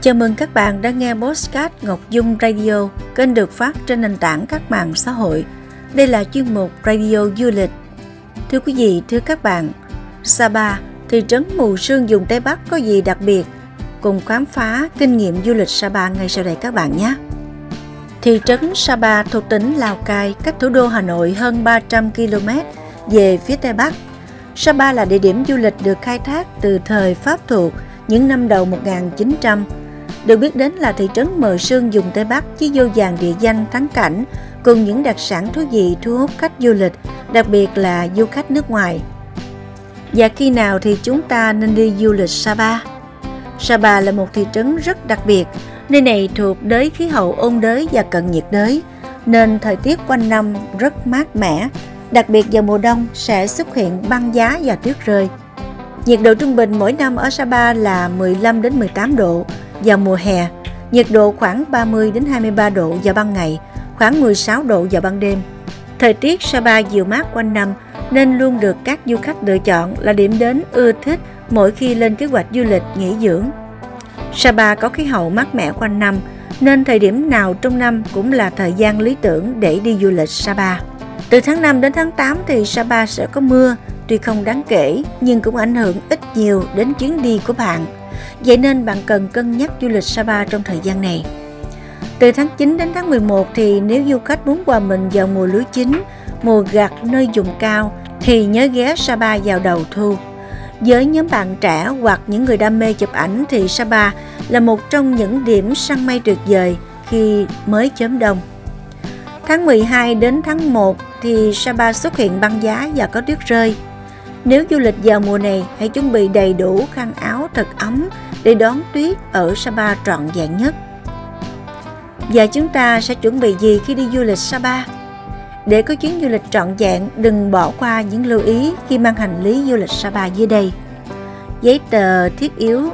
Chào mừng các bạn đã nghe Postcard Ngọc Dung Radio, kênh được phát trên nền tảng các mạng xã hội. Đây là chuyên mục Radio Du lịch. Thưa quý vị, thưa các bạn, Sapa, thị trấn mù sương vùng Tây Bắc có gì đặc biệt? Cùng khám phá kinh nghiệm du lịch Sapa ngay sau đây các bạn nhé. Thị trấn Sapa thuộc tỉnh Lào Cai, cách thủ đô Hà Nội hơn 300 km về phía Tây Bắc. Sapa là địa điểm du lịch được khai thác từ thời Pháp thuộc những năm đầu 1900 được biết đến là thị trấn Mờ Sương dùng Tây Bắc với vô vàng địa danh thắng cảnh cùng những đặc sản thú vị thu hút khách du lịch, đặc biệt là du khách nước ngoài. Và khi nào thì chúng ta nên đi du lịch Sapa? Sapa là một thị trấn rất đặc biệt, nơi này thuộc đới khí hậu ôn đới và cận nhiệt đới, nên thời tiết quanh năm rất mát mẻ, đặc biệt vào mùa đông sẽ xuất hiện băng giá và tuyết rơi. Nhiệt độ trung bình mỗi năm ở Sapa là 15 đến 18 độ, vào mùa hè, nhiệt độ khoảng 30 đến 23 độ vào ban ngày, khoảng 16 độ vào ban đêm. Thời tiết Sapa dịu mát quanh năm nên luôn được các du khách lựa chọn là điểm đến ưa thích mỗi khi lên kế hoạch du lịch nghỉ dưỡng. Sapa có khí hậu mát mẻ quanh năm nên thời điểm nào trong năm cũng là thời gian lý tưởng để đi du lịch Sapa. Từ tháng 5 đến tháng 8 thì Sapa sẽ có mưa, tuy không đáng kể nhưng cũng ảnh hưởng ít nhiều đến chuyến đi của bạn. Vậy nên bạn cần cân nhắc du lịch Sapa trong thời gian này. Từ tháng 9 đến tháng 11 thì nếu du khách muốn hòa mình vào mùa lúa chín, mùa gặt nơi vùng cao thì nhớ ghé Sapa vào đầu thu. Với nhóm bạn trẻ hoặc những người đam mê chụp ảnh thì Sapa là một trong những điểm săn mây tuyệt vời khi mới chớm đông. Tháng 12 đến tháng 1 thì Sapa xuất hiện băng giá và có tuyết rơi. Nếu du lịch vào mùa này, hãy chuẩn bị đầy đủ khăn áo thật ấm để đón tuyết ở Sapa trọn vẹn nhất. Và chúng ta sẽ chuẩn bị gì khi đi du lịch Sapa? Để có chuyến du lịch trọn vẹn, đừng bỏ qua những lưu ý khi mang hành lý du lịch Sapa dưới đây. Giấy tờ thiết yếu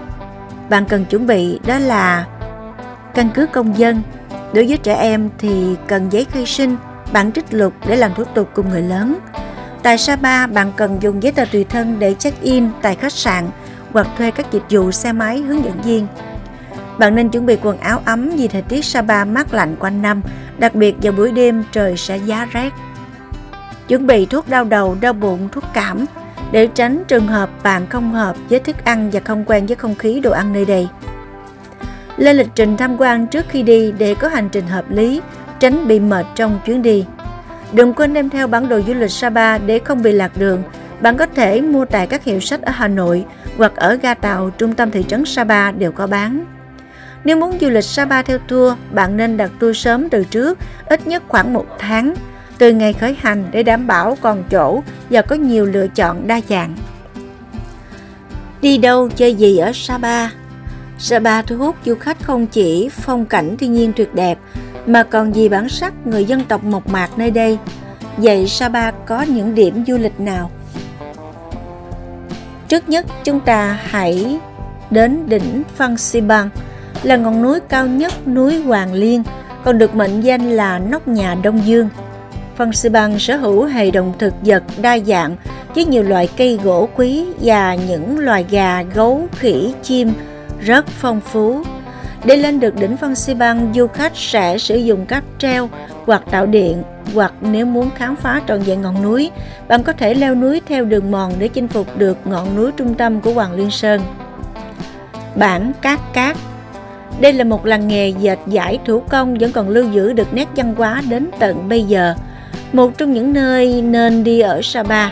bạn cần chuẩn bị đó là căn cước công dân. Đối với trẻ em thì cần giấy khai sinh, bản trích lục để làm thủ tục cùng người lớn. Tại Sapa, bạn cần dùng giấy tờ tùy thân để check-in tại khách sạn hoặc thuê các dịch vụ xe máy hướng dẫn viên. Bạn nên chuẩn bị quần áo ấm vì thời tiết Sapa mát lạnh quanh năm, đặc biệt vào buổi đêm trời sẽ giá rét. Chuẩn bị thuốc đau đầu, đau bụng, thuốc cảm để tránh trường hợp bạn không hợp với thức ăn và không quen với không khí đồ ăn nơi đây. Lên lịch trình tham quan trước khi đi để có hành trình hợp lý, tránh bị mệt trong chuyến đi. Đừng quên đem theo bản đồ du lịch Sapa để không bị lạc đường. Bạn có thể mua tại các hiệu sách ở Hà Nội hoặc ở ga tàu trung tâm thị trấn Sapa đều có bán. Nếu muốn du lịch Sapa theo tour, bạn nên đặt tour sớm từ trước, ít nhất khoảng một tháng, từ ngày khởi hành để đảm bảo còn chỗ và có nhiều lựa chọn đa dạng. Đi đâu chơi gì ở Sapa? Sapa thu hút du khách không chỉ phong cảnh thiên nhiên tuyệt đẹp mà còn vì bản sắc người dân tộc mộc mạc nơi đây. Vậy Sapa có những điểm du lịch nào? Trước nhất chúng ta hãy đến đỉnh Phan Xipang là ngọn núi cao nhất núi Hoàng Liên, còn được mệnh danh là nóc nhà Đông Dương. Phan Xipang sở hữu hệ đồng thực vật đa dạng với nhiều loại cây gỗ quý và những loài gà, gấu, khỉ, chim rất phong phú. Để lên được đỉnh Phan Xipang, du khách sẽ sử dụng cáp treo hoặc tạo điện hoặc nếu muốn khám phá trọn vẹn ngọn núi, bạn có thể leo núi theo đường mòn để chinh phục được ngọn núi trung tâm của Hoàng Liên Sơn. Bản Cát Cát Đây là một làng nghề dệt giải thủ công vẫn còn lưu giữ được nét văn hóa đến tận bây giờ. Một trong những nơi nên đi ở Sapa.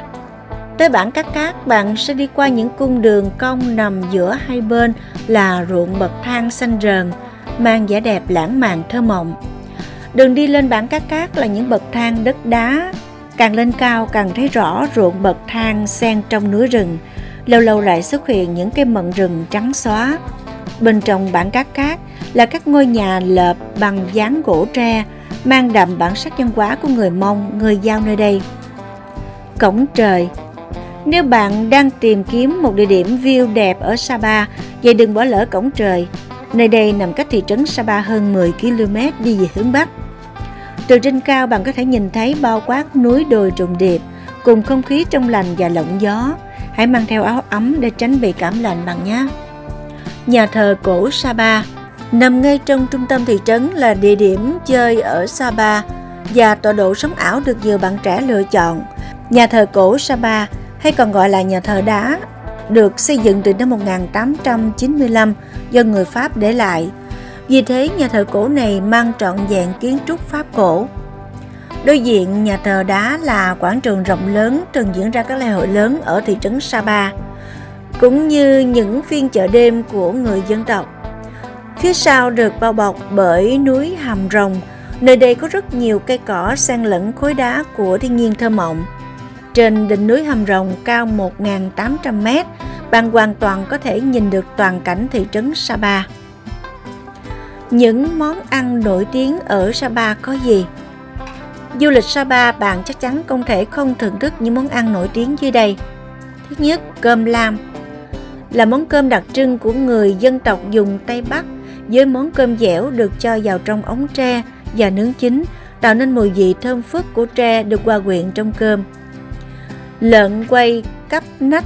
Tới bản Cát Cát, bạn sẽ đi qua những cung đường cong nằm giữa hai bên là ruộng bậc thang xanh rờn, mang vẻ đẹp lãng mạn thơ mộng. Đường đi lên bản Cát Cát là những bậc thang đất đá, càng lên cao càng thấy rõ ruộng bậc thang xen trong núi rừng, lâu lâu lại xuất hiện những cây mận rừng trắng xóa. Bên trong bản Cát Cát là các ngôi nhà lợp bằng dáng gỗ tre, mang đậm bản sắc văn hóa của người Mông, người Giao nơi đây. Cổng trời nếu bạn đang tìm kiếm một địa điểm view đẹp ở Sapa, vậy đừng bỏ lỡ cổng trời. Nơi đây nằm cách thị trấn Sapa hơn 10 km đi về hướng Bắc. Từ trên cao bạn có thể nhìn thấy bao quát núi đồi trùng điệp cùng không khí trong lành và lộng gió. Hãy mang theo áo ấm để tránh bị cảm lạnh bạn nhé. Nhà thờ cổ Sapa Nằm ngay trong trung tâm thị trấn là địa điểm chơi ở Sapa và tọa độ sống ảo được nhiều bạn trẻ lựa chọn. Nhà thờ cổ Sapa hay còn gọi là nhà thờ đá được xây dựng từ năm 1895 do người Pháp để lại. Vì thế nhà thờ cổ này mang trọn vẹn kiến trúc Pháp cổ. Đối diện nhà thờ đá là quảng trường rộng lớn thường diễn ra các lễ hội lớn ở thị trấn Sapa, cũng như những phiên chợ đêm của người dân tộc. Phía sau được bao bọc bởi núi Hàm Rồng, nơi đây có rất nhiều cây cỏ xen lẫn khối đá của thiên nhiên thơ mộng. Trên đỉnh núi hầm Rồng cao 1.800 mét, bạn hoàn toàn có thể nhìn được toàn cảnh thị trấn Sapa. Những món ăn nổi tiếng ở Sapa có gì? Du lịch Sapa bạn chắc chắn không thể không thưởng thức những món ăn nổi tiếng dưới đây. Thứ nhất, cơm lam là món cơm đặc trưng của người dân tộc dùng Tây Bắc với món cơm dẻo được cho vào trong ống tre và nướng chín tạo nên mùi vị thơm phức của tre được hòa quyện trong cơm. Lợn quay cắp nách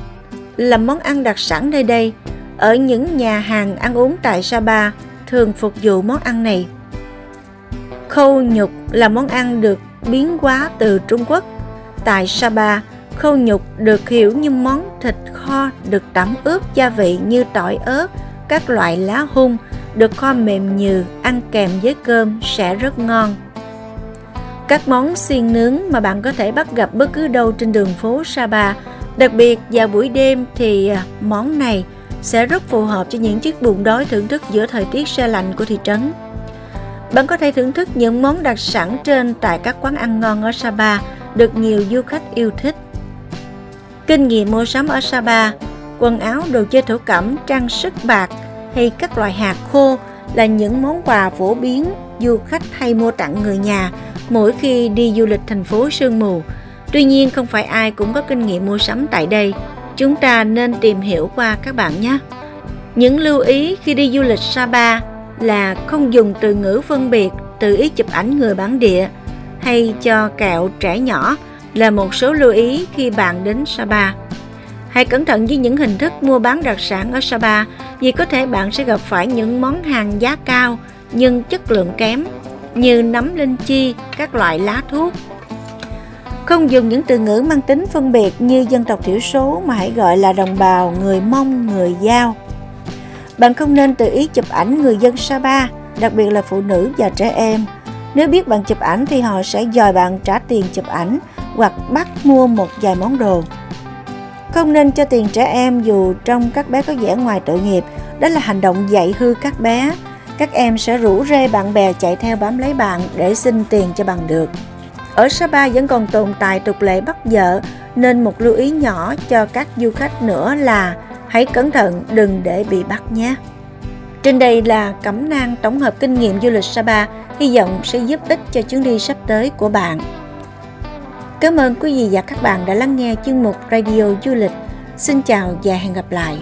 là món ăn đặc sản nơi đây. Ở những nhà hàng ăn uống tại Sapa thường phục vụ món ăn này. Khâu nhục là món ăn được biến hóa từ Trung Quốc. Tại Sapa, khâu nhục được hiểu như món thịt kho được tẩm ướp gia vị như tỏi ớt, các loại lá hung, được kho mềm nhừ, ăn kèm với cơm sẽ rất ngon. Các món xiên nướng mà bạn có thể bắt gặp bất cứ đâu trên đường phố Sapa, đặc biệt vào buổi đêm thì à, món này sẽ rất phù hợp cho những chiếc bụng đói thưởng thức giữa thời tiết se lạnh của thị trấn. Bạn có thể thưởng thức những món đặc sản trên tại các quán ăn ngon ở Sapa được nhiều du khách yêu thích. Kinh nghiệm mua sắm ở Sapa, quần áo, đồ chơi thổ cẩm, trang sức bạc hay các loại hạt khô là những món quà phổ biến du khách hay mua tặng người nhà mỗi khi đi du lịch thành phố sương mù. Tuy nhiên, không phải ai cũng có kinh nghiệm mua sắm tại đây. Chúng ta nên tìm hiểu qua các bạn nhé. Những lưu ý khi đi du lịch Sapa là không dùng từ ngữ phân biệt tự ý chụp ảnh người bản địa hay cho kẹo trẻ nhỏ là một số lưu ý khi bạn đến Sapa. Hãy cẩn thận với những hình thức mua bán đặc sản ở Sapa, vì có thể bạn sẽ gặp phải những món hàng giá cao nhưng chất lượng kém như nấm linh chi, các loại lá thuốc. Không dùng những từ ngữ mang tính phân biệt như dân tộc thiểu số mà hãy gọi là đồng bào, người Mông, người Giao. Bạn không nên tự ý chụp ảnh người dân Sapa, đặc biệt là phụ nữ và trẻ em. Nếu biết bạn chụp ảnh thì họ sẽ dòi bạn trả tiền chụp ảnh hoặc bắt mua một vài món đồ. Không nên cho tiền trẻ em dù trong các bé có vẻ ngoài tội nghiệp, đó là hành động dạy hư các bé. Các em sẽ rủ rê bạn bè chạy theo bám lấy bạn để xin tiền cho bằng được. Ở Sapa vẫn còn tồn tại tục lệ bắt vợ, nên một lưu ý nhỏ cho các du khách nữa là hãy cẩn thận đừng để bị bắt nhé. Trên đây là cẩm nang tổng hợp kinh nghiệm du lịch Sapa, hy vọng sẽ giúp ích cho chuyến đi sắp tới của bạn. Cảm ơn quý vị và các bạn đã lắng nghe chương mục Radio Du lịch. Xin chào và hẹn gặp lại.